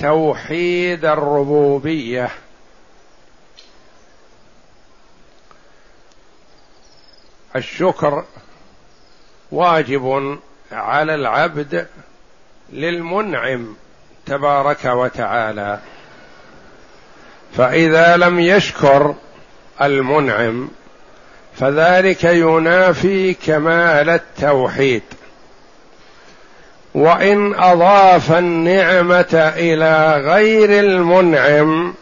توحيد الربوبية. الشكر واجب على العبد للمنعم تبارك وتعالى. فإذا لم يشكر المنعم فذلك ينافي كمال التوحيد. وإن أضاف النعمة إلى غير المنعم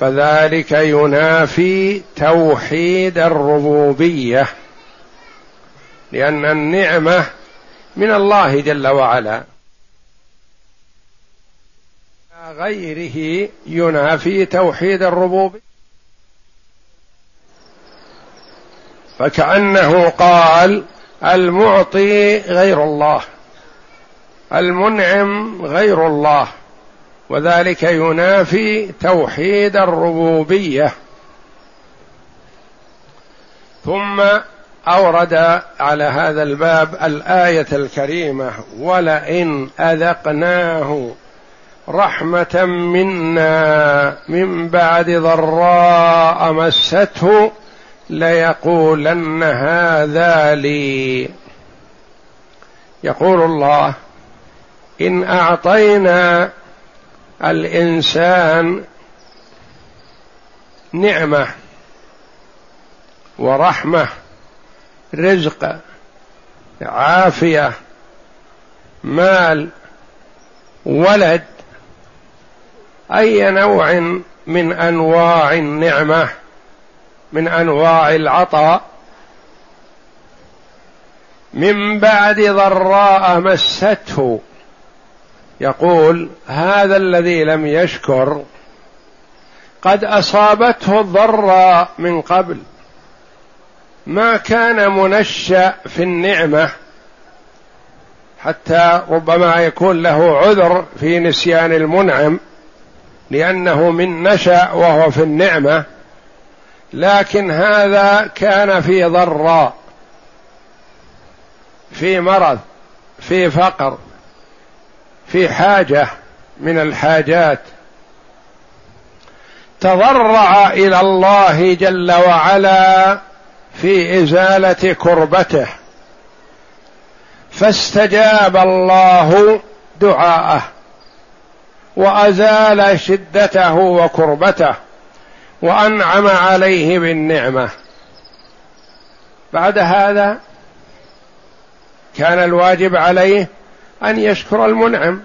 فذلك ينافي توحيد الربوبية لأن النعمة من الله جل وعلا. غيره ينافي توحيد الربوبية. فكأنه قال المعطي غير الله. المنعم غير الله وذلك ينافي توحيد الربوبية. ثم أورد على هذا الباب الآية الكريمة ولئن أذقناه رحمة منا من بعد ضراء مسته ليقولن هذا لي. يقول الله إن أعطينا الإنسان نعمة ورحمة رزق عافية مال ولد أي نوع من أنواع النعمة من أنواع العطاء. من بعد ضراء مسته يقول هذا الذي لم يشكر قد أصابته الضراء من قبل. ما كان منشأ في النعمة حتى ربما يكون له عذر في نسيان المنعم لأنه من نشأ وهو في النعمة. لكن هذا كان في ضراء في مرض في فقر. في حاجة من الحاجات. تضرع إلى الله جل وعلا في إزالة كربته. فاستجاب الله دعاءه وأزال شدته وكربته وأنعم عليه بالنعمة. بعد هذا كان الواجب عليه أن يشكر المنعم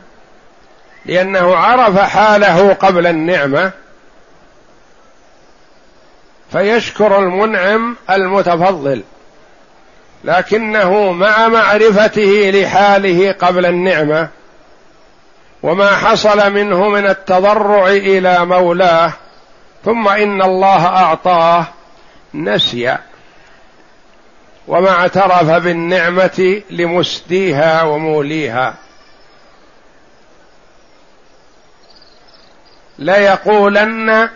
لأنه عرف حاله قبل النعمة فيشكر المنعم المتفضل لكنه مع معرفته لحاله قبل النعمة وما حصل منه من التضرع إلى مولاه ثم إن الله أعطاه نسي وما اعترف بالنعمة لمسديها وموليها. ليقولن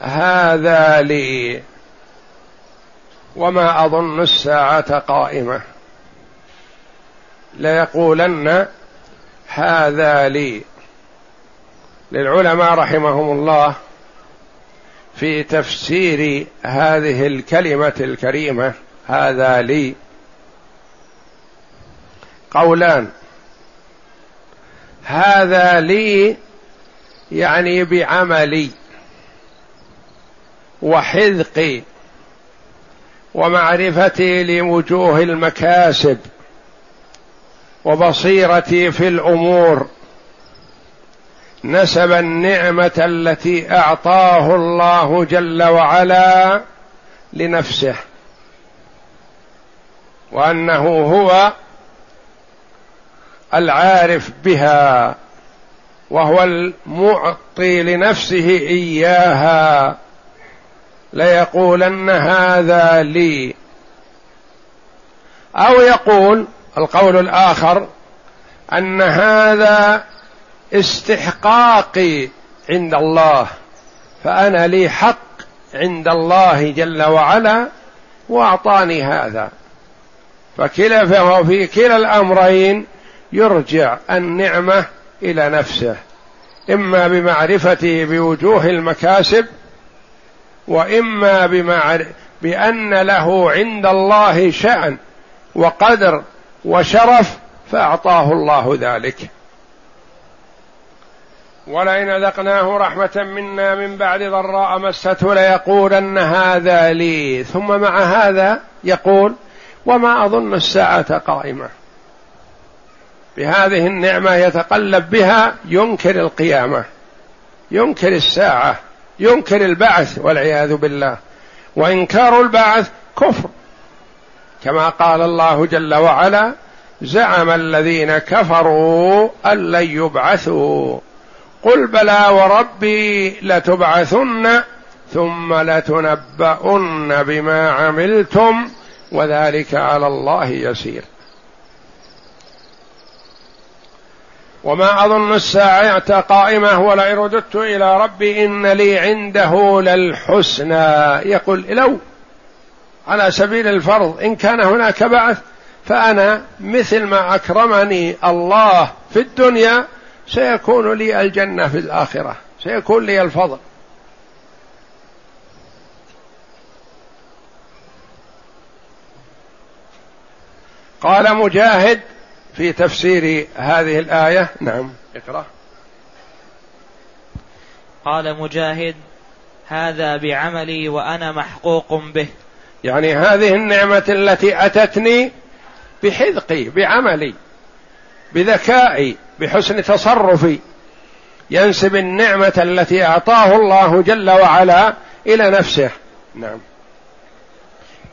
هذا لي وما أظن الساعة قائمة. ليقولن هذا لي. للعلماء رحمهم الله في تفسير هذه الكلمة الكريمة هذا لي. قولان. هذا لي يعني بعملي وحذقي ومعرفتي لوجوه المكاسب وبصيرتي في الأمور. نسب النعمة التي أعطاه الله جل وعلا لنفسه. وأنه هو العارف بها وهو المعطي لنفسه إياها. ليقولن هذا لي. أو يقول القول الآخر أن هذا استحقاقي عند الله فأنا لي حق عند الله جل وعلا وأعطاني هذا. فكلا فهو في كلا الأمرين يرجع النعمة إلى نفسه. إما بمعرفته بوجوه المكاسب بمعر... بأن له عند الله شأن وقدر وشرف فأعطاه الله ذلك. ولئن أذقناه رحمة منا من بعد ضراء مسته ليقولن هذا لي. ثم مع هذا يقول وما أظن الساعة قائمة. بهذه النعمة يتقلب بها ينكر القيامة ينكر الساعة ينكر البعث والعياذ بالله. وإنكار البعث كفر. كما قال الله جل وعلا زعم الذين كفروا أن لن يبعثوا. قل بلى وربي لتبعثن ثم لتنبؤن بما عملتم وذلك على الله يسير. وما أظن الساعة قائمة ولئن رددت إلى ربي إن لي عنده للحسنى. يقول لو على سبيل الفرض إن كان هناك بعث فأنا مثل ما أكرمني الله في الدنيا سيكون لي الجنة في الآخرة سيكون لي الفضل. قال مجاهد في تفسير هذه الآية. نعم. اقرأ. قال مجاهد هذا بعملي وأنا محقوق به. يعني هذه النعمة التي أتتني بحذقي بعملي بذكائي بحسن تصرفي. ينسب النعمة التي أعطاه الله جل وعلا إلى نفسه. نعم.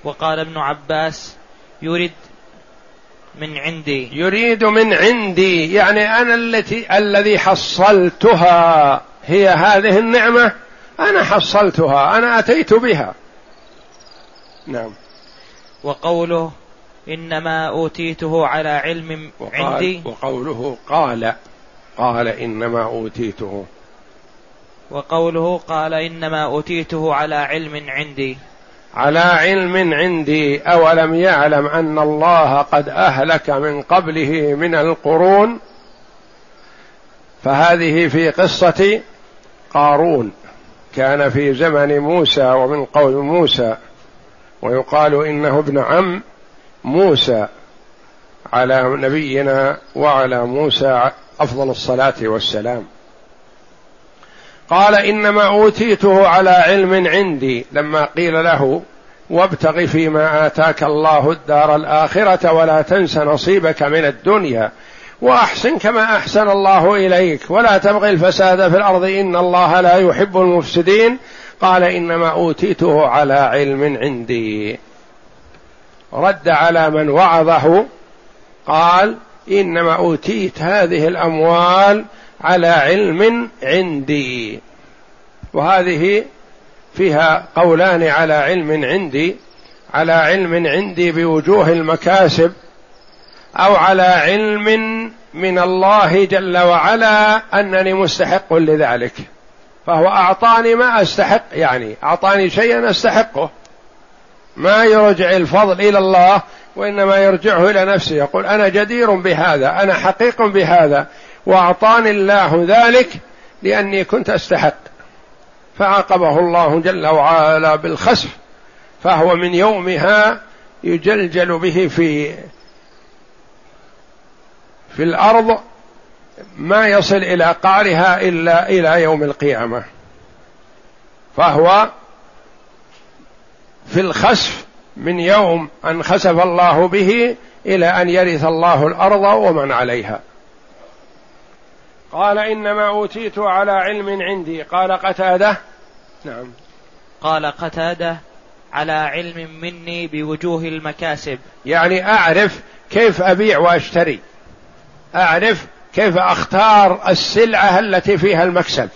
وقال ابن عباس يريد من عندي. يريد من عندي يعني أنا التي الذي حصلتها. هي هذه النعمة أنا حصلتها أنا أتيت بها. نعم. وقوله إنما أوتيته على علم وقال عندي. وقوله قال قال إنما أوتيته. وقوله قال إنما أوتيته على علم عندي. على علم عندي أولم يعلم أن الله قد أهلك من قبله من القرون؟ فهذه في قصة قارون. كان في زمن موسى ومن قوم موسى ويقال إنه ابن عم موسى على نبينا وعلى موسى أفضل الصلاة والسلام. قال إنما أوتيته على علم عندي. لما قيل له وابتغ فيما آتاك الله الدار الآخرة ولا تنس نصيبك من الدنيا وأحسن كما أحسن الله إليك ولا تبغي الفساد في الأرض. إن الله لا يحب المفسدين. قال إنما أوتيته على علم عندي. رد على من وعظه. قال إنما أوتيت هذه الأموال على علم عندي. وهذه فيها قولان على علم عندي. على علم عندي بوجوه المكاسب أو على علم من الله جل وعلا أنني مستحق لذلك. فهو أعطاني ما أستحق يعني أعطاني شيئا أستحقه. ما يرجع الفضل إلى الله وإنما يرجعه إلى نفسه. يقول أنا جدير بهذا أنا حقيق بهذا. وأعطاني الله ذلك لأني كنت أستحق. فعاقبه الله جل وعلا بالخسف فهو من يومها يجلجل به في في الأرض ما يصل إلى قعرها إلا إلى يوم القيامة. فهو في الخسف من يوم أن خسف الله به إلى أن يرث الله الأرض ومن عليها. قال إنما أوتيت على علم عندي. قال قتادة. نعم. قال قتادة على علم مني بوجوه المكاسب. يعني أعرف كيف أبيع وأشتري. أعرف كيف أختار السلعة التي فيها المكسب.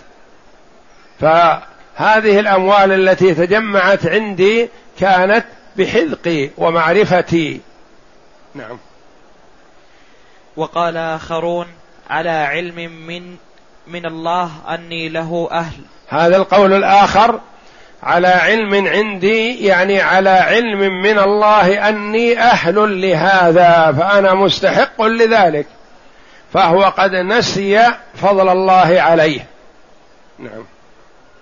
فهذه الأموال التي تجمعت عندي كانت بحذقي ومعرفتي. نعم. وقال آخرون على علم من من الله أني له أهل. هذا القول الآخر على علم عندي يعني على علم من الله أني أهل لهذا فأنا مستحق لذلك. فهو قد نسي فضل الله عليه. نعم.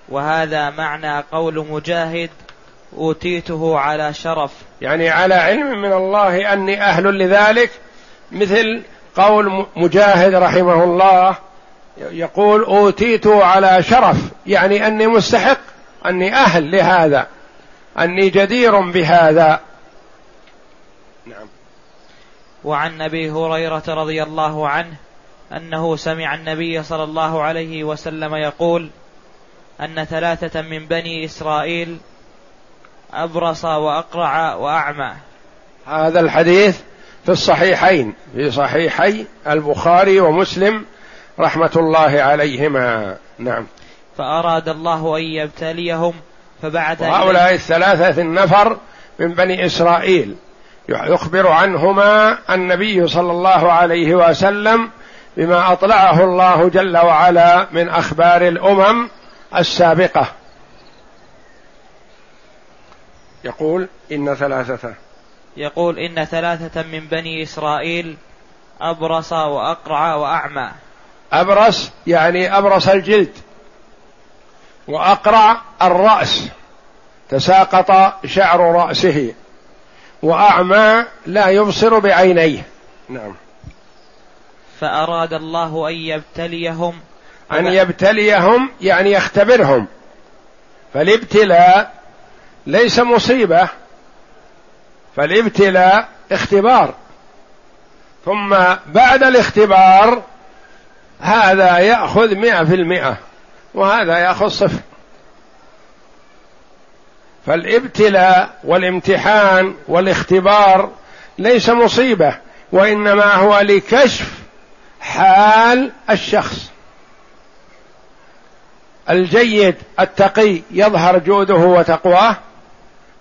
وهذا معنى قول مجاهد أوتيته على شرف. يعني على علم من الله أني أهل لذلك مثل قول مجاهد رحمه الله يقول أوتيت على شرف يعني أني مستحق أني أهل لهذا أني جدير بهذا. نعم. وعن أبي هريرة رضي الله عنه أنه سمع النبي صلى الله عليه وسلم يقول أن ثلاثة من بني إسرائيل أبرص وأقرع وأعمى. هذا الحديث في الصحيحين في صحيحي البخاري ومسلم رحمة الله عليهما. نعم. فأراد الله أن يبتليهم فبعث هؤلاء الثلاثة النفر من بني إسرائيل. يخبر عنهما النبي صلى الله عليه وسلم بما أطلعه الله جل وعلا من أخبار الأمم السابقة. يقول إن ثلاثة يقول إن ثلاثة من بني إسرائيل أبرص وأقرع وأعمى. أبرص يعني أبرص الجلد وأقرع الرأس تساقط شعر رأسه وأعمى لا يبصر بعينيه. نعم. فأراد الله أن يبتليهم. أن يبتليهم يعني يختبرهم. فالابتلاء ليس مصيبة فالابتلاء اختبار. ثم بعد الاختبار هذا يأخذ مئة في المئة وهذا يأخذ صفر. فالابتلاء والامتحان والاختبار ليس مصيبة وإنما هو لكشف حال الشخص. الجيد التقي يظهر جوده وتقواه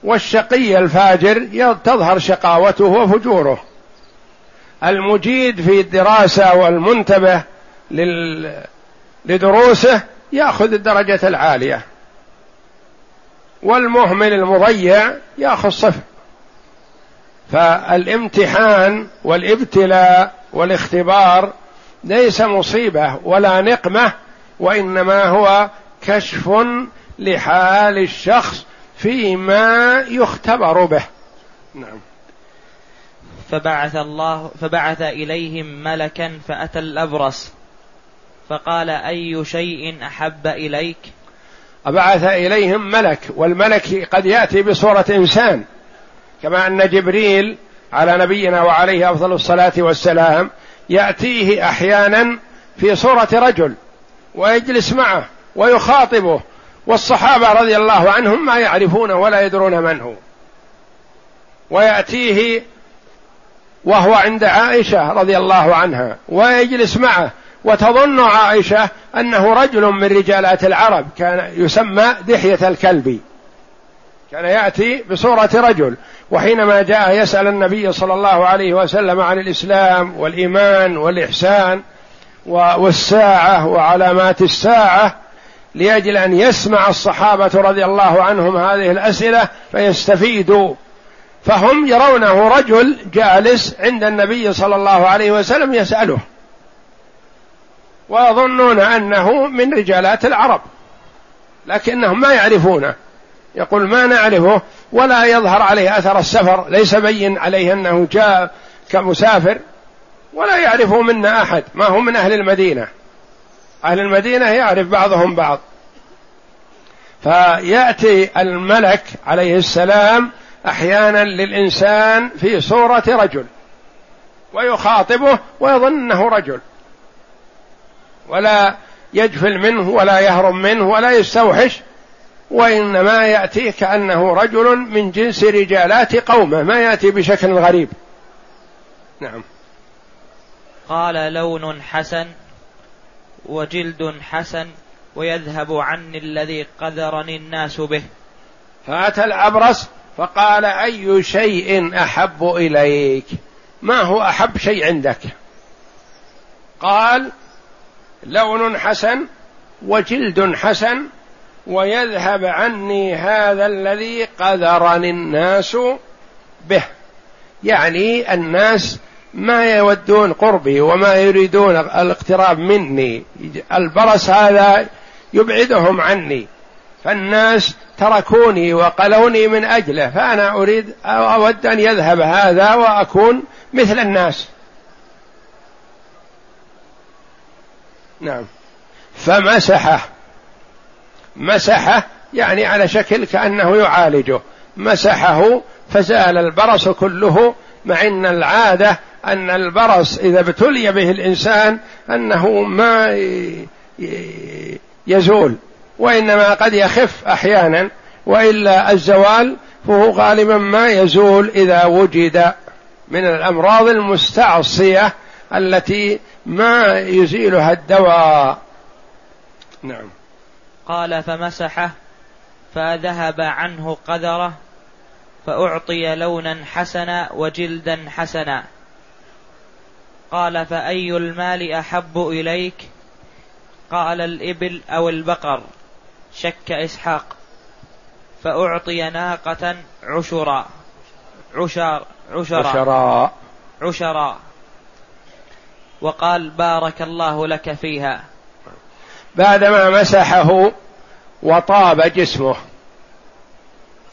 والشقي الفاجر تظهر شقاوته وفجوره. المجيد في الدراسة والمنتبه لدروسه يأخذ الدرجة العالية. والمهمل المضيع يأخذ صفر. فالامتحان والابتلاء والاختبار ليس مصيبة ولا نقمة وإنما هو كشف لحال الشخص فيما يختبر به. نعم. فبعث الله فبعث إليهم ملكا فأتى الأبرص. فقال أي شيء أحب إليك؟ أبعث إليهم ملك والملك قد يأتي بصورة إنسان. كما أن جبريل على نبينا وعليه أفضل الصلاة والسلام يأتيه أحيانا في صورة رجل ويجلس معه ويخاطبه والصحابة رضي الله عنهم ما يعرفون ولا يدرون من هو. ويأتيه وهو عند عائشة رضي الله عنها ويجلس معه وتظن عائشة أنه رجل من رجالات العرب كان يسمى دحية الكلبي. كان يأتي بصورة رجل وحينما جاء يسأل النبي صلى الله عليه وسلم عن الإسلام والإيمان والإحسان والساعة وعلامات الساعة لأجل أن يسمع الصحابة رضي الله عنهم هذه الأسئلة فيستفيدوا. فهم يرونه رجل جالس عند النبي صلى الله عليه وسلم يسأله. ويظنون أنه من رجالات العرب. لكنهم ما يعرفونه. يقول ما نعرفه؟ ولا يظهر عليه أثر السفر. ليس بين عليه أنه جاء كمسافر. ولا يعرف منا أحد. ما هو من أهل المدينة. أهل المدينة يعرف بعضهم بعض. فيأتي الملك عليه السلام أحيانا للإنسان في صورة رجل ويخاطبه ويظن انه رجل ولا يجفل منه ولا يهرب منه ولا يستوحش وإنما يأتي كأنه رجل من جنس رجالات قومه ما يأتي بشكل غريب. نعم. قال لون حسن. وجلد حسن ويذهب عني الذي قذرني الناس به. فأتى الأبرص فقال أي شيء أحب إليك؟ ما هو أحب شيء عندك؟ قال لون حسن وجلد حسن ويذهب عني هذا الذي قذرني الناس به. يعني الناس ما يودون قربي وما يريدون الاقتراب مني. البرص هذا يبعدهم عني. فالناس تركوني وقلوني من أجله فأنا أريد أود أن يذهب هذا وأكون مثل الناس. نعم. فمسحه. مسحه يعني على شكل كأنه يعالجه. مسحه فزال البرص كله مع إن العادة أن البرص إذا ابتلي به الإنسان أنه ما يزول وإنما قد يخف أحيانا وإلا الزوال فهو غالبا ما يزول إذا وجد من الأمراض المستعصية التي ما يزيلها الدواء. نعم. قال فمسحه فذهب عنه قذره فأعطي لونا حسنا وجلدا حسنا. قال فأي المال أحب إليك؟ قال الإبل أو البقر. شك إسحاق. فأعطي ناقة عشرا. عشر عشرا. عشرا, عشرا. وقال بارك الله لك فيها. بعدما مسحه وطاب جسمه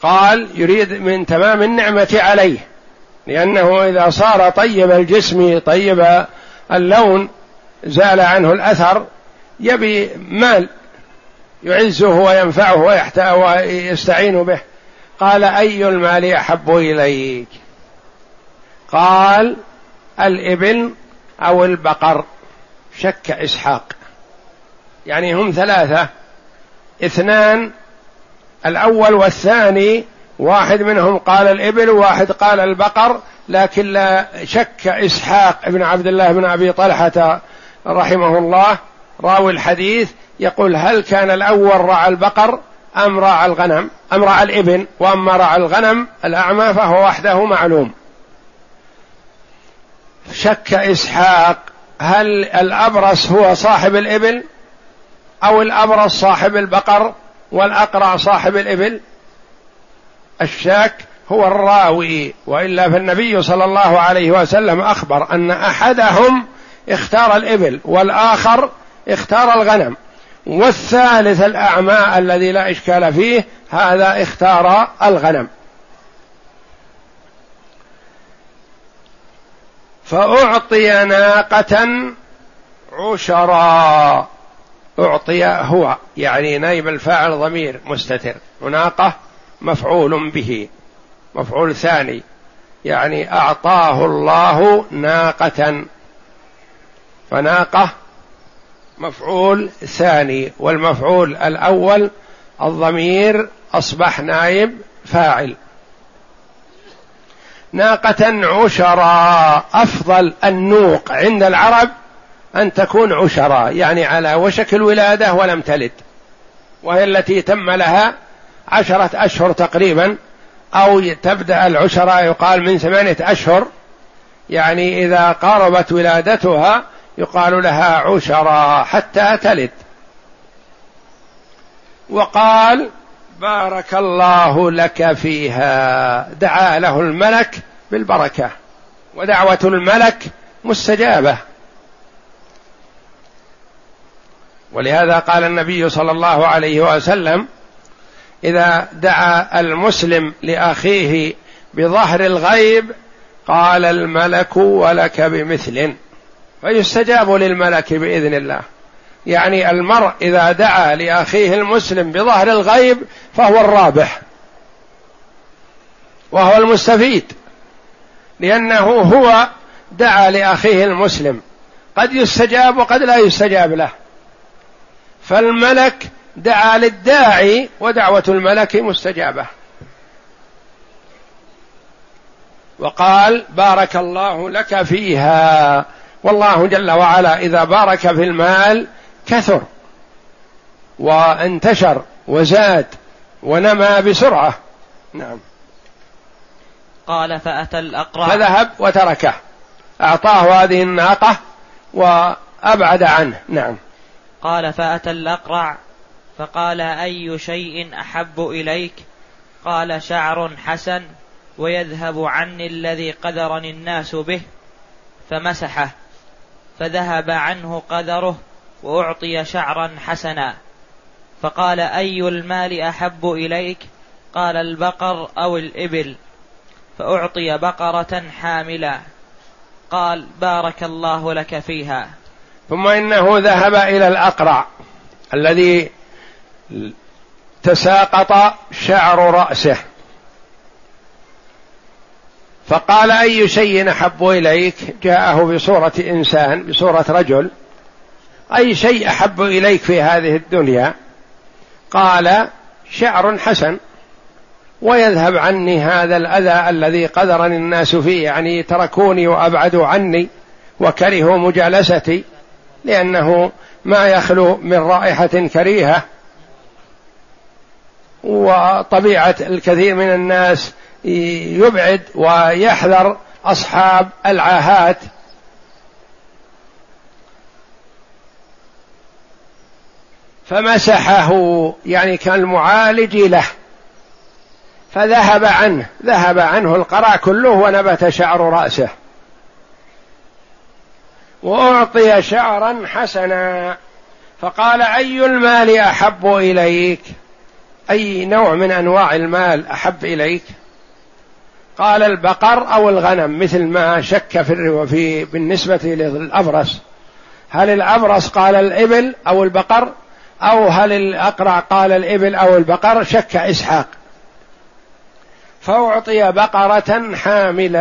قال يريد من تمام النعمة عليه. لأنه إذا صار طيب الجسم طيب اللون زال عنه الأثر يبي مال يعزه وينفعه ويستعين به. قال أي المال أحب إليك؟ قال الإبل أو البقر. شك إسحاق. يعني هم ثلاثة. اثنان الأول والثاني واحد منهم قال الإبل وواحد قال البقر لكن لا شك إسحاق بن عبد الله بن أبي طلحة رحمه الله راوي الحديث يقول هل كان الأول رعى البقر أم رعى الغنم؟ أم رعى الإبن وأما رعى الغنم الأعمى فهو وحده معلوم. شك إسحاق هل الأبرص هو صاحب الإبل أو الأبرص صاحب البقر والأقرع صاحب الإبل؟ الشاك هو الراوي وإلا فالنبي صلى الله عليه وسلم أخبر أن أحدهم اختار الإبل والآخر اختار الغنم. والثالث الاعمى الذي لا إشكال فيه هذا اختار الغنم. فأعطي ناقة عشرا. أعطي هو يعني نائب الفاعل ضمير مستتر. وناقة مفعول به. مفعول ثاني. يعني أعطاه الله ناقة. فناقة مفعول ثاني. والمفعول الأول الضمير أصبح نائب فاعل. ناقة عشرا أفضل النوق عند العرب أن تكون عشرا يعني على وشك الولادة ولم تلد. وهي التي تم لها عشرة أشهر تقريبا أو تبدأ العشرة يقال من ثمانية أشهر. يعني إذا قاربت ولادتها يقال لها عشرا حتى تلد. وقال بارك الله لك فيها. دعا له الملك بالبركة. ودعوة الملك مستجابة. ولهذا قال النبي صلى الله عليه وسلم إذا دعا المسلم لأخيه بظهر الغيب قال الملك ولك بمثل. فيستجاب للملك بإذن الله. يعني المرء إذا دعا لأخيه المسلم بظهر الغيب فهو الرابح. وهو المستفيد. لأنه هو دعا لأخيه المسلم. قد يستجاب وقد لا يستجاب له. فالملك دعا للداعي ودعوة الملك مستجابة. وقال بارك الله لك فيها. والله جل وعلا إذا بارك في المال كثر وانتشر وزاد ونمى بسرعة. نعم. قال فأتى الأقرع فذهب وتركه. أعطاه هذه الناقة وأبعد عنه. نعم. قال فأتى الأقرع. فقال أي شيء أحب إليك؟ قال شعر حسن ويذهب عني الذي قدرني الناس به فمسحه فذهب عنه قدره وأعطي شعرا حسنا. فقال أي المال أحب إليك؟ قال البقر أو الإبل فأعطي بقرة حاملة. قال بارك الله لك فيها. ثم إنه ذهب إلى الأقرع الذي تساقط شعر رأسه. فقال أي شيء أحب إليك؟ جاءه بصورة إنسان بصورة رجل. أي شيء أحب إليك في هذه الدنيا؟ قال شعر حسن. ويذهب عني هذا الأذى الذي قدرني الناس فيه يعني تركوني وأبعدوا عني وكرهوا مجالستي لأنه ما يخلو من رائحة كريهة. وطبيعة الكثير من الناس يبعد ويحذر أصحاب العاهات. فمسحه يعني كالمعالج له. فذهب عنه ذهب عنه القرع كله ونبت شعر رأسه. وأعطي شعرا حسنا فقال أي المال أحب إليك؟ أي نوع من أنواع المال أحب إليك؟ قال البقر أو الغنم مثل ما شك في في بالنسبة للأبرص. هل الأبرص قال الإبل أو البقر؟ أو هل الأقرع قال الإبل أو البقر؟ شك إسحاق. فأعطي بقرة حاملة.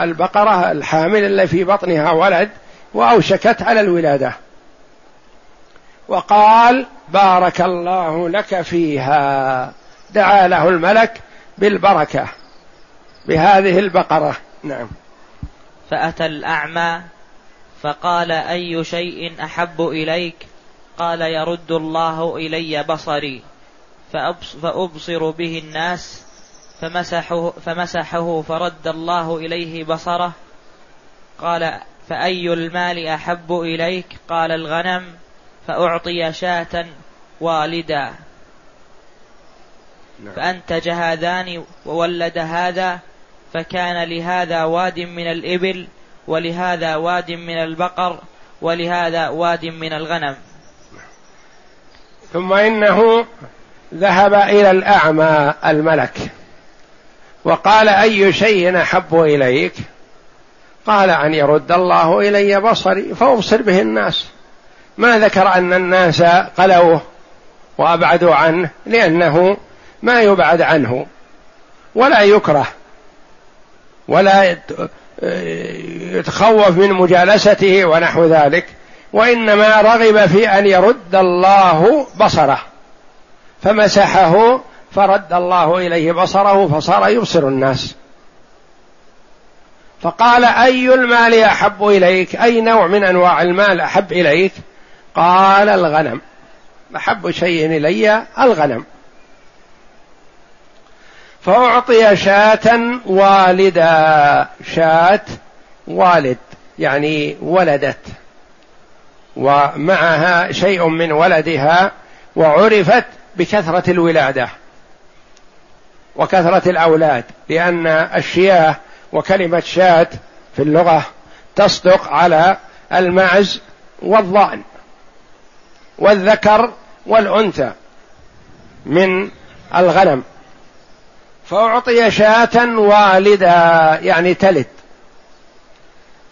البقرة الحامل اللي في بطنها ولد وأوشكت على الولادة. وقال بارك الله لك فيها. دعا له الملك بالبركة بهذه البقرة. نعم. فأتى الأعمى فقال أي شيء أحب إليك؟ قال يرد الله إلي بصري فأبصر به الناس فمسحه, فمسحه فرد الله إليه بصره. قال فأي المال أحب إليك؟ قال الغنم. فأعطي شاة والدا. نعم. فأنتج هذان وولد هذا فكان لهذا واد من الإبل ولهذا واد من البقر ولهذا واد من الغنم. ثم إنه ذهب إلى الأعمى الملك. وقال أي شيء أحب إليك؟ قال أن يرد الله إلي بصري فأبصر به الناس. ما ذكر أن الناس قلوه وأبعدوا عنه لأنه ما يبعد عنه ولا يكره ولا يتخوف من مجالسته ونحو ذلك وإنما رغب في أن يرد الله بصره. فمسحه فرد الله إليه بصره فصار يبصر الناس. فقال أي المال أحب إليك؟ أي نوع من أنواع المال أحب إليك؟ قال الغنم. أحب شيء إلي الغنم. فأعطي شاة والدا. شاة والد يعني ولدت. ومعها شيء من ولدها وعرفت بكثرة الولادة وكثرة الأولاد لأن الشياه وكلمة شاة في اللغة تصدق على المعز والضأن. والذكر والأنثى من الغنم. فأعطي شاة والدا يعني تلد.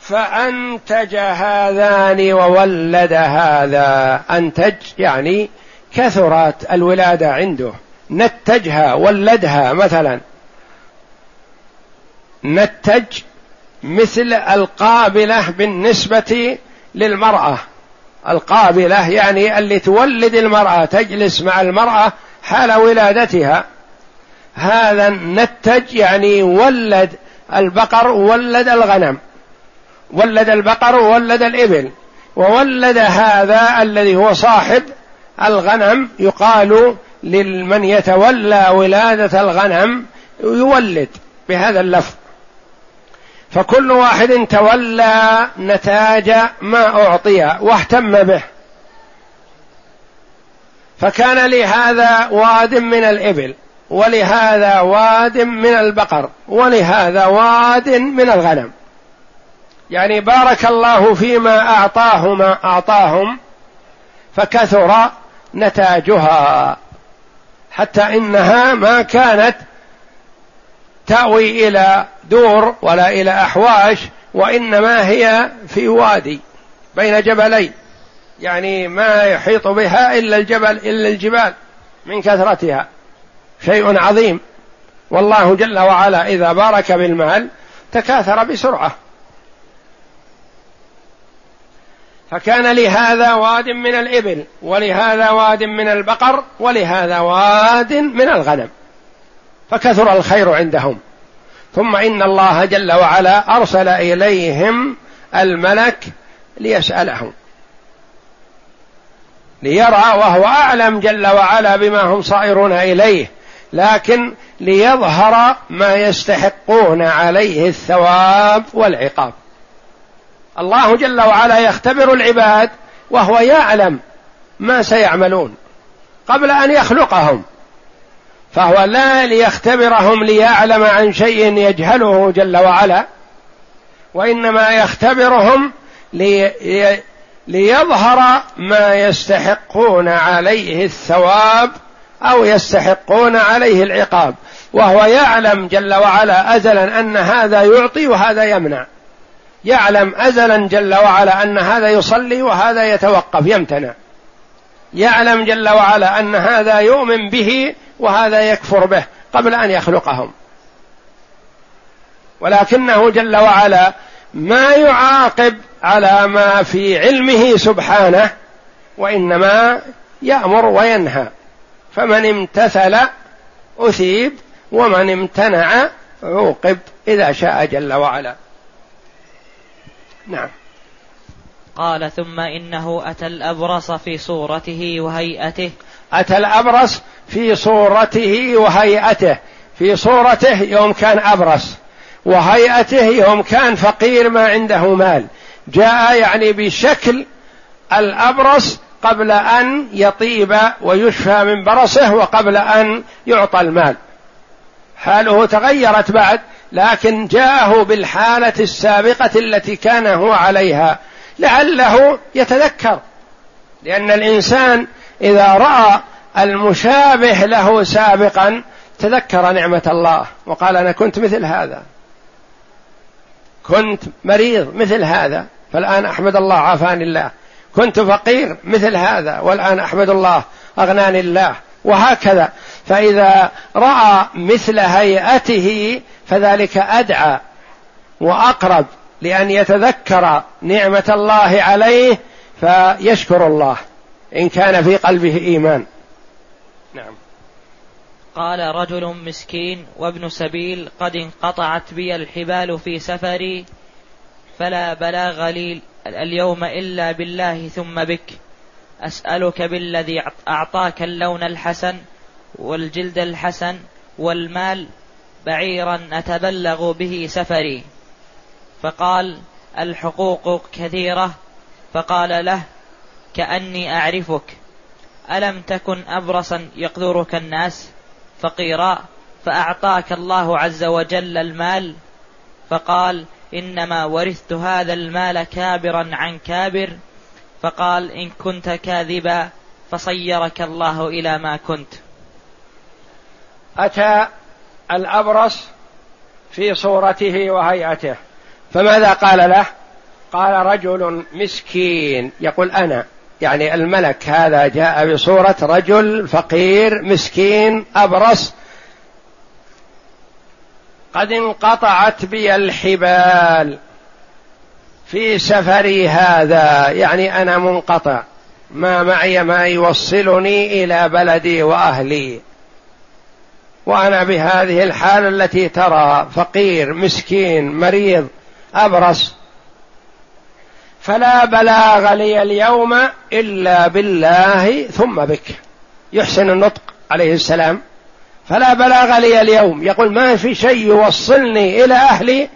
فأنتج هذان وولد هذا. أنتج يعني كثرت الولادة عنده. نتجها ولدها مثلا. نتج مثل القابلة بالنسبة للمرأة. القابلة يعني اللي تولد المرأة تجلس مع المرأة حال ولادتها. هذا نتج يعني ولد البقر ولد الغنم. ولد البقر وولد الإبل. وولد هذا الذي هو صاحب الغنم يقال لمن يتولى ولادة الغنم يولد بهذا اللفظ. فكل واحد تولى نتاج ما أعطي واهتم به. فكان لهذا واد من الإبل ولهذا واد من البقر ولهذا واد من الغنم. يعني بارك الله فيما أعطاه ما أعطاهم فكثر نتاجها. حتى إنها ما كانت تأوي إلى دور ولا إلى أحواش وإنما هي في وادي بين جبلين. يعني ما يحيط بها إلا الجبل إلا الجبال من كثرتها. شيء عظيم. والله جل وعلا إذا بارك بالمال تكاثر بسرعة. فكان لهذا واد من الإبل ولهذا واد من البقر ولهذا واد من الغنم. فكثر الخير عندهم. ثم إن الله جل وعلا أرسل إليهم الملك ليسألهم. ليرى وهو أعلم جل وعلا بما هم صائرون إليه لكن ليظهر ما يستحقون عليه الثواب والعقاب. الله جل وعلا يختبر العباد وهو يعلم ما سيعملون قبل أن يخلقهم. فهو لا ليختبرهم ليعلم عن شيء يجهله جل وعلا وإنما يختبرهم لي ليظهر ما يستحقون عليه الثواب أو يستحقون عليه العقاب وهو يعلم جل وعلا ازلا أن هذا يعطي وهذا يمنع. يعلم ازلا جل وعلا أن هذا يصلي وهذا يتوقف يمتنع. يعلم جل وعلا أن هذا يؤمن به وهذا يكفر به قبل أن يخلقهم. ولكنه جل وعلا ما يعاقب على ما في علمه سبحانه وإنما يأمر وينهى. فمن امتثل أثيب ومن امتنع عوقب إذا شاء جل وعلا. نعم. قال ثم إنه أتى الأبرص في صورته وهيئته أتى الأبرص في صورته وهيئته. في صورته يوم كان أبرص وهيئته يوم كان فقير ما عنده مال. جاء يعني بشكل الأبرص قبل أن يطيب ويشفى من برصه وقبل أن يعطى المال. حاله تغيرت بعد لكن جاءه بالحالة السابقة التي كان هو عليها لعله يتذكر. لأن الإنسان إذا رأى المشابه له سابقا تذكر نعمة الله وقال أنا كنت مثل هذا. كنت مريض مثل هذا فالآن أحمد الله عافاني الله. كنت فقير مثل هذا والآن أحمد الله أغناني الله وهكذا. فإذا رأى مثل هيئته فذلك أدعى وأقرب لأن يتذكر نعمة الله عليه فيشكر الله. إن كان في قلبه إيمان. نعم. قال رجل مسكين وابن سبيل قد انقطعت بي الحبال في سفري فلا بلاغ لي اليوم إلا بالله ثم بك. أسألك بالذي أعطاك اللون الحسن والجلد الحسن والمال بعيرا أتبلغ به سفري. فقال الحقوق كثيرة. فقال له كأني أعرفك. ألم تكن أبرصا يقدرك الناس؟ فقيرا فأعطاك الله عز وجل المال؟ فقال إنما ورثت هذا المال كابرا عن كابر. فقال إن كنت كاذبا فصيرك الله إلى ما كنت. أتى الأبرص في صورته وهيئته. فماذا قال له؟ قال رجل مسكين. يقول أنا. يعني الملك هذا جاء بصورة رجل فقير مسكين أبرص. قد انقطعت بي الحبال في سفري هذا يعني أنا منقطع. ما معي ما يوصلني إلى بلدي وأهلي. وأنا بهذه الحاله التي ترى فقير مسكين مريض أبرص. فلا بلاغ لي اليوم إلا بالله ثم بك. يحسن النطق عليه السلام. فلا بلاغ لي اليوم. يقول ما في شيء يوصلني إلى أهلي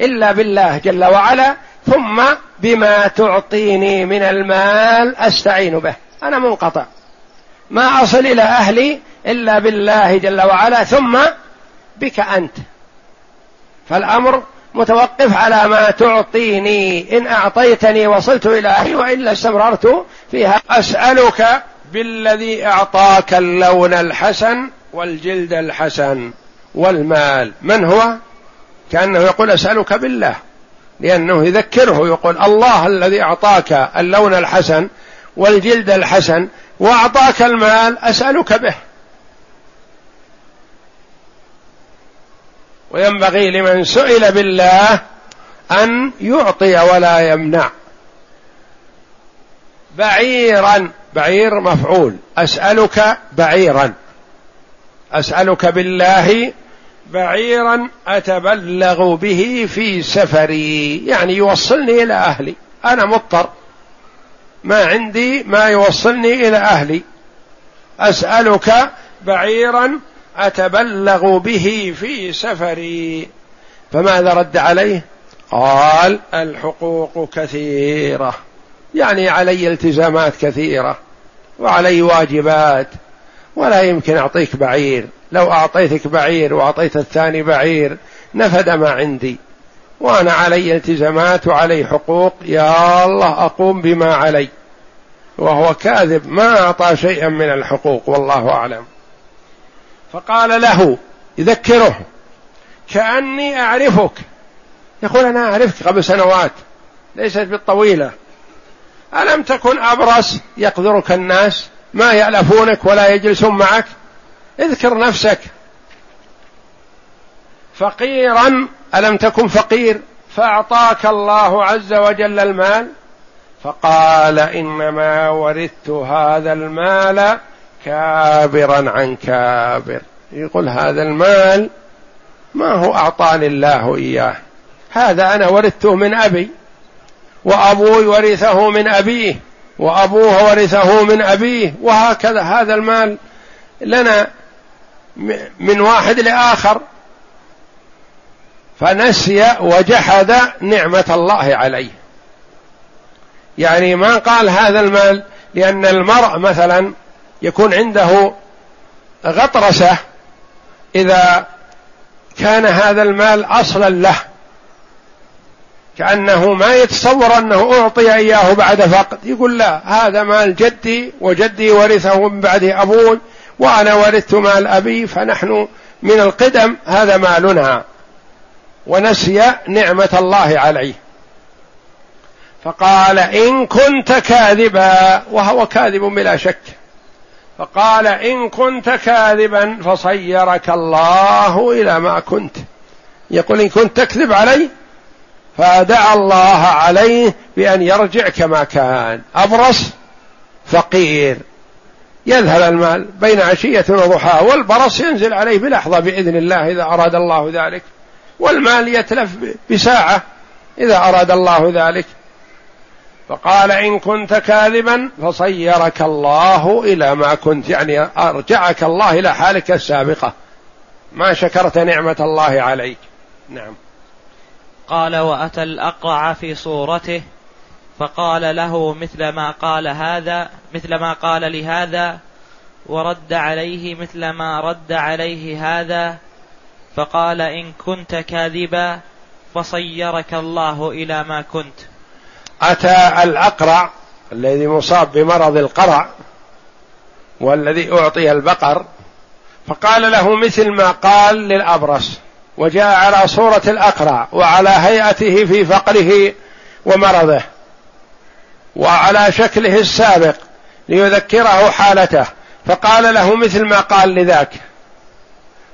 إلا بالله جل وعلا ثم بما تعطيني من المال أستعين به. أنا منقطع. ما أصل إلى أهلي إلا بالله جل وعلا ثم بك أنت. فالأمر متوقف على ما تعطيني. إن أعطيتني وصلت إلى أهلي وإلا استمررت فيها. أسألك بالذي أعطاك اللون الحسن والجلد الحسن والمال. من هو؟ كأنه يقول أسألك بالله. لأنه يذكره. يقول الله الذي أعطاك اللون الحسن والجلد الحسن وأعطاك المال أسألك به. وينبغي لمن سئل بالله أن يعطي ولا يمنع. بعيرا بعير مفعول. أسألك بعيرا. أسألك بالله بعيرا أتبلغ به في سفري. يعني يوصلني إلى أهلي. أنا مضطر. ما عندي ما يوصلني إلى أهلي. أسألك بعيرا أتبلغ به في سفري. فماذا رد عليه؟ قال الحقوق كثيرة. يعني علي التزامات كثيرة وعلي واجبات ولا يمكن أعطيك بعير. لو أعطيتك بعير وأعطيت الثاني بعير نفد ما عندي. وأنا علي التزامات وعلي حقوق يا الله أقوم بما علي. وهو كاذب ما أعطى شيئا من الحقوق والله أعلم. فقال له يذكره كأني أعرفك. يقول أنا أعرفك قبل سنوات ليست بالطويلة. ألم تكن أبرص يقدرك الناس ما يألفونك ولا يجلسون معك؟ اذكر نفسك. فقيرا ألم تكن فقير فأعطاك الله عز وجل المال؟ فقال إنما ورثت هذا المال كابرا عن كابر. يقول هذا المال ما هو أعطاني الله إياه. هذا أنا ورثته من أبي وأبوي ورثه من أبيه وأبوه ورثه من أبيه وهكذا. هذا المال لنا من واحد لآخر. فنسي وجحد نعمة الله عليه. يعني ما قال هذا المال لأن المرء مثلا يكون عنده غطرسة إذا كان هذا المال أصلا له كأنه ما يتصور أنه أعطي إياه بعد فقد. يقول لا هذا مال جدي وجدي ورثه من بعد أبوي وأنا ورثت مال أبي فنحن من القدم هذا مالنا. ونسي نعمة الله عليه. فقال إن كنت كاذبا وهو كاذب بلا شك. فقال إن كنت كاذبا فصيرك الله إلى ما كنت. يقول إن كنت تكذب علي فدعا الله عليه بأن يرجع كما كان. أبرص فقير. يذهب المال بين عشية وضحاها والبرص ينزل عليه بلحظة بإذن الله إذا أراد الله ذلك. والمال يتلف بساعة إذا أراد الله ذلك. فقال إن كنت كاذبا فصيرك الله إلى ما كنت يعني أرجعك الله إلى حالك السابقة. ما شكرت نعمة الله عليك. نعم. قال وأتى الأقرع في صورته فقال له مثل ما قال هذا مثل ما قال لهذا ورد عليه مثل ما رد عليه هذا. فقال إن كنت كاذبا فصيرك الله إلى ما كنت. أتى الأقرع الذي مصاب بمرض القرع والذي أعطي البقر فقال له مثل ما قال للأبرص وجاء على صورة الأقرع وعلى هيئته في فقره ومرضه وعلى شكله السابق ليذكره حالته فقال له مثل ما قال لذاك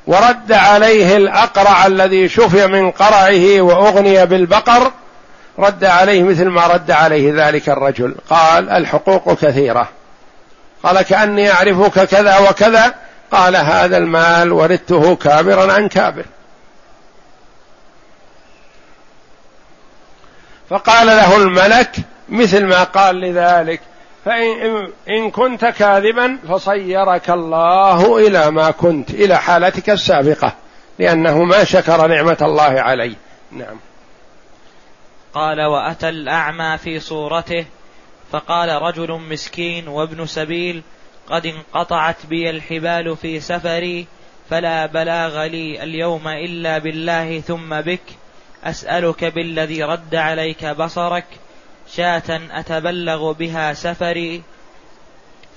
ورد عليه الأقرع الذي شفي من قرعه وأغني بالبقر رد عليه مثل ما رد عليه ذلك الرجل. قال الحقوق كثيرة. قال كأني أعرفك كذا وكذا. قال هذا المال وردته كابرا عن كابر. فقال له الملك مثل ما قال لذلك. فإن إن كنت كاذبا فصيرك الله إلى ما كنت إلى حالتك السابقة لأنه ما شكر نعمة الله عليه. نعم. قال وأتى الأعمى في صورته فقال رجل مسكين وابن سبيل قد انقطعت بي الحبال في سفري فلا بلاغ لي اليوم إلا بالله ثم بك أسألك بالذي رد عليك بصرك شاة أتبلغ بها سفري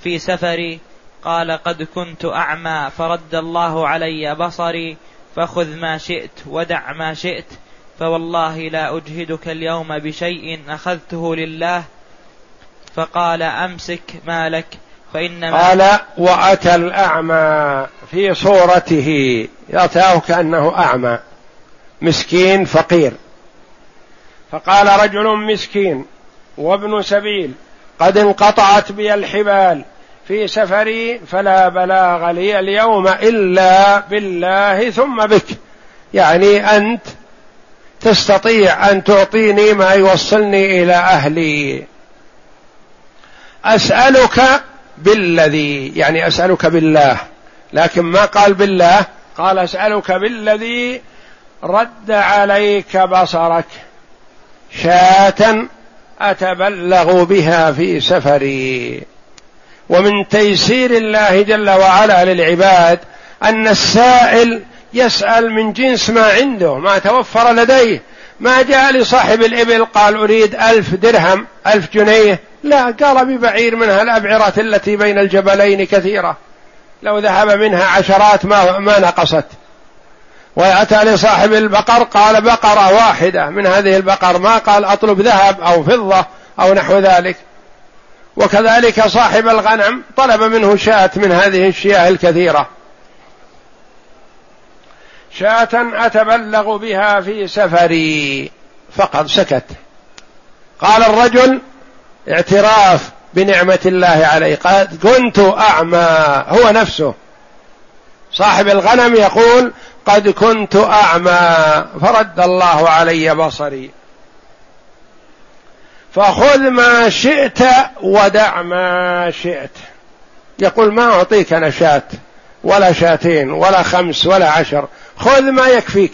في سفري قال قد كنت أعمى فرد الله علي بصري فخذ ما شئت ودع ما شئت فوالله لا أجهدك اليوم بشيء أخذته لله. فقال أمسك مالك فإنما قال وأتى الأعمى في صورته يأتاه كأنه أعمى مسكين فقير. فقال رجل مسكين وابن سبيل قد انقطعت بي الحبال في سفري فلا بلاغ لي اليوم إلا بالله ثم بك. يعني أنت تستطيع أن تعطيني ما يوصلني إلى أهلي. أسألك بالذي يعني أسألك بالله. لكن ما قال بالله؟ قال أسألك بالذي رد عليك بصرك. شاة أتبلغ بها في سفري. ومن تيسير الله جل وعلا للعباد أن السائل يسأل من جنس ما عنده ما توفر لديه. ما جاء لصاحب الإبل قال أريد ألف درهم ألف جنيه. لا قال ببعير منها الأبعرة التي بين الجبلين كثيرة. لو ذهب منها عشرات ما, ما نقصت. وأتى لصاحب البقر قال بقرة واحدة. من هذه البقر ما قال أطلب ذهب أو فضة أو نحو ذلك. وكذلك صاحب الغنم طلب منه شاة من هذه الشياه الكثيرة. شاة أتبلغ بها في سفري فقد سكت. قال الرجل اعتراف بنعمة الله عليه قد كنت أعمى هو نفسه. صاحب الغنم يقول قد كنت أعمى فرد الله علي بصري. فخذ ما شئت ودع ما شئت. يقول ما أعطيك أنا شاة ولا شاتين ولا خمس ولا عشر. خذ ما يكفيك.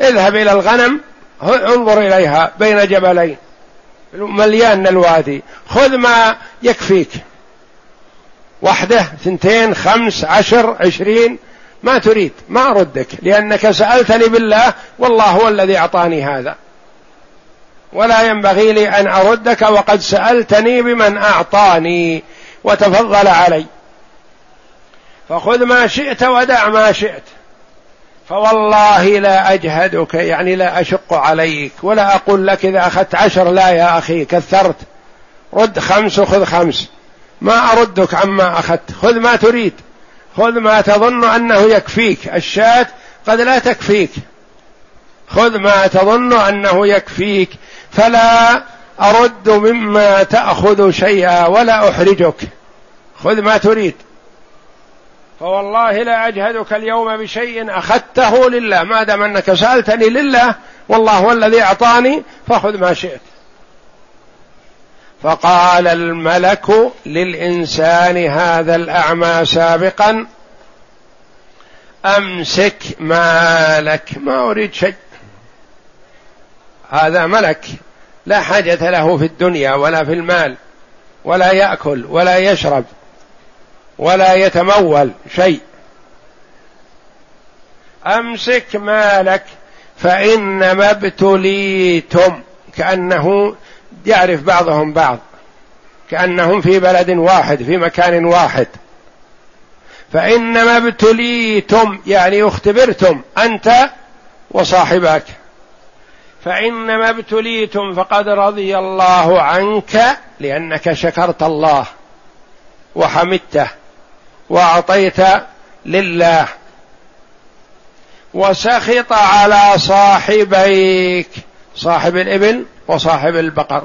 اذهب إلى الغنم انظر إليها بين جبلين. مليان الوادي. خذ ما يكفيك. واحدة ثنتين خمس عشر عشرين. ما تريد ما أردك لأنك سألتني بالله والله هو الذي أعطاني هذا. ولا ينبغي لي أن أردك وقد سألتني بمن أعطاني وتفضل علي. فخذ ما شئت ودع ما شئت. فوالله لا أجهدك يعني لا أشق عليك ولا أقول لك إذا أخذت عشر لا يا أخي كثرت. رد خمس وخذ خمس. ما أردك عما أخذت. خذ ما تريد. خذ ما تظن أنه يكفيك. الشاة قد لا تكفيك. خذ ما تظن أنه يكفيك. فلا أرد مما تأخذ شيئا ولا أحرجك. خذ ما تريد. فوالله لا أجهدك اليوم بشيء أخذته لله ما دام أنك سألتني لله والله هو الذي أعطاني فخذ ما شئت. فقال الملك للإنسان هذا الأعمى سابقا أمسك مالك ما أريد شيء. هذا ملك لا حاجة له في الدنيا ولا في المال ولا يأكل ولا يشرب. ولا يتمول شيء. أمسك مالك فإنما ابتليتم كأنه يعرف بعضهم بعض كأنهم في بلد واحد في مكان واحد. فإنما ابتليتم يعني اختبرتم أنت وصاحبك. فإنما ابتليتم فقد رضي الله عنك لأنك شكرت الله وحمدته. وأعطيت لله. وسخط على صاحبيك صاحب الإبل وصاحب البقر.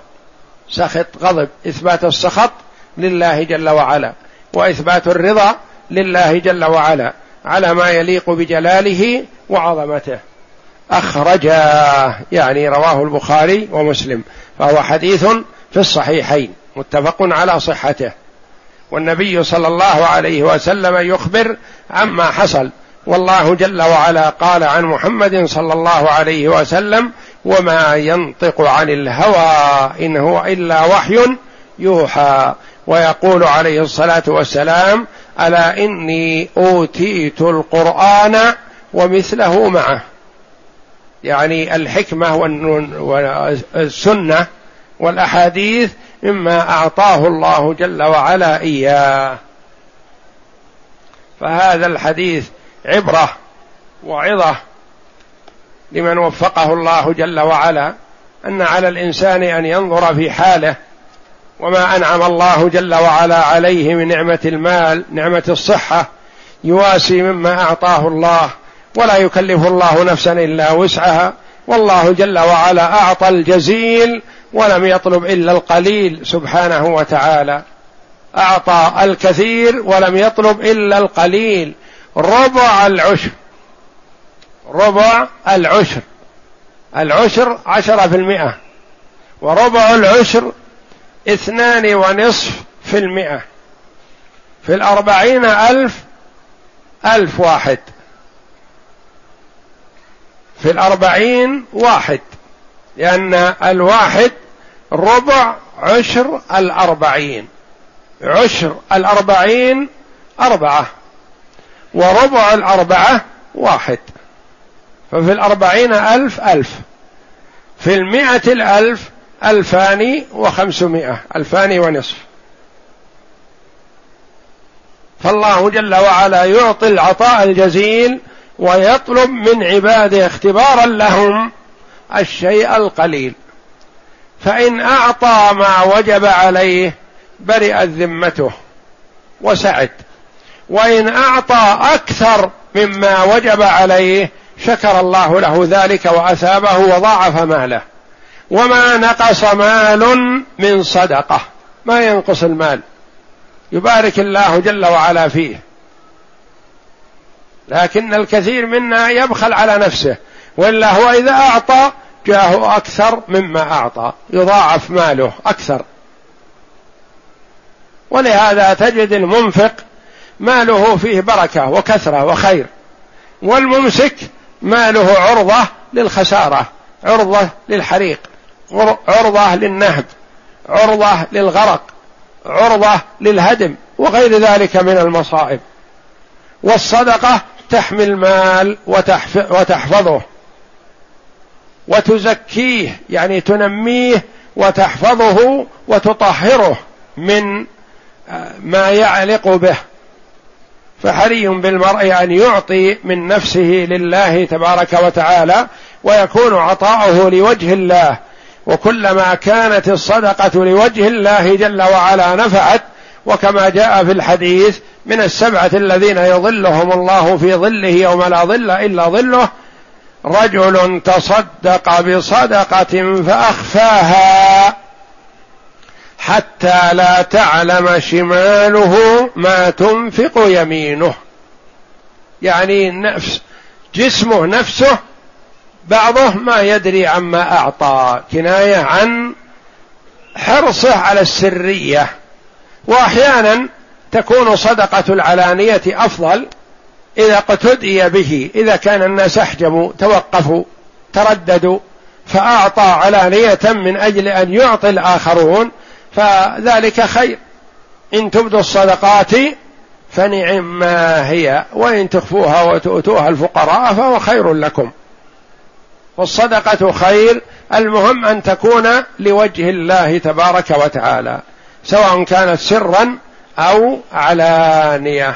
سخط غضب إثبات السخط لله جل وعلا. وإثبات الرضا لله جل وعلا. على ما يليق بجلاله وعظمته. أخرجاه يعني رواه البخاري ومسلم. فهو حديث في الصحيحين متفق على صحته. والنبي صلى الله عليه وسلم يخبر عما حصل. والله جل وعلا قال عن محمد صلى الله عليه وسلم وما ينطق عن الهوى إن هو إلا وحي يوحى ويقول عليه الصلاة والسلام ألا إني أوتيت القرآن ومثله معه يعني الحكمة والسنة والأحاديث مما أعطاه الله جل وعلا إياه. فهذا الحديث عبرة وعظة لمن وفقه الله جل وعلا أن على الإنسان أن ينظر في حاله وما أنعم الله جل وعلا عليه من نعمة المال نعمة الصحة يواسي مما أعطاه الله ولا يكلف الله نفسا إلا وسعها والله جل وعلا أعطى الجزيل ولم يطلب إلا القليل سبحانه وتعالى. أعطى الكثير ولم يطلب إلا القليل. ربع العشر. ربع العشر. العشر عشرة في المئة. وربع العشر اثنان ونصف في المئة. في الأربعين ألف ألف واحد. في الأربعين واحد. لأن الواحد ربع عشر الأربعين. عشر الأربعين أربعة. وربع الأربعة واحد. ففي الأربعين ألف ألف. في المئة الألف ألفان وخمسمائة. ألفان ونصف. فالله جل وعلا يعطي العطاء الجزيل ويطلب من عباده اختبارا لهم الشيء القليل. فإن أعطى ما وجب عليه برئت ذمته وسعد وإن أعطى أكثر مما وجب عليه شكر الله له ذلك وأثابه وضاعف ماله. وما نقص مال من صدقة. ما ينقص المال. يبارك الله جل وعلا فيه. لكن الكثير منا يبخل على نفسه. وإلا هو إذا أعطى جاءه أكثر مما أعطى يضاعف ماله أكثر. ولهذا تجد المنفق ماله فيه بركة وكثرة وخير والممسك ماله عرضة للخسارة عرضة للحريق عرضة للنهب عرضة للغرق عرضة للهدم وغير ذلك من المصائب. والصدقة تحمي المال وتحفظه. وتزكيه يعني تنميه وتحفظه وتطهره من آه، ما يعلق به. فحري بالمرء أن يعطي من نفسه لله تبارك وتعالى ويكون عطاؤه لوجه الله. وكلما كانت الصدقة لوجه الله جل وعلا نفعت وكما جاء في الحديث من السبعة الذين يظلهم الله في ظله يوم لا ظل إلا ظله رجل تصدق بصدقة فأخفاها حتى لا تعلم شماله ما تنفق يمينه. يعني النفس جسمه نفسه بعضه ما يدري عما أعطى كناية عن حرصه على السرية. وأحيانا تكون صدقة العلانية أفضل إذا اقتدي به إذا كان الناس احجموا توقفوا ترددوا فأعطى علانية من أجل أن يعطي الآخرون فذلك خير. إن تبدوا الصدقات فنعم ما هي وإن تخفوها وتؤتوها الفقراء فهو خير لكم. والصدقة خير المهم أن تكون لوجه الله تبارك وتعالى سواء كانت سرا أو علانية.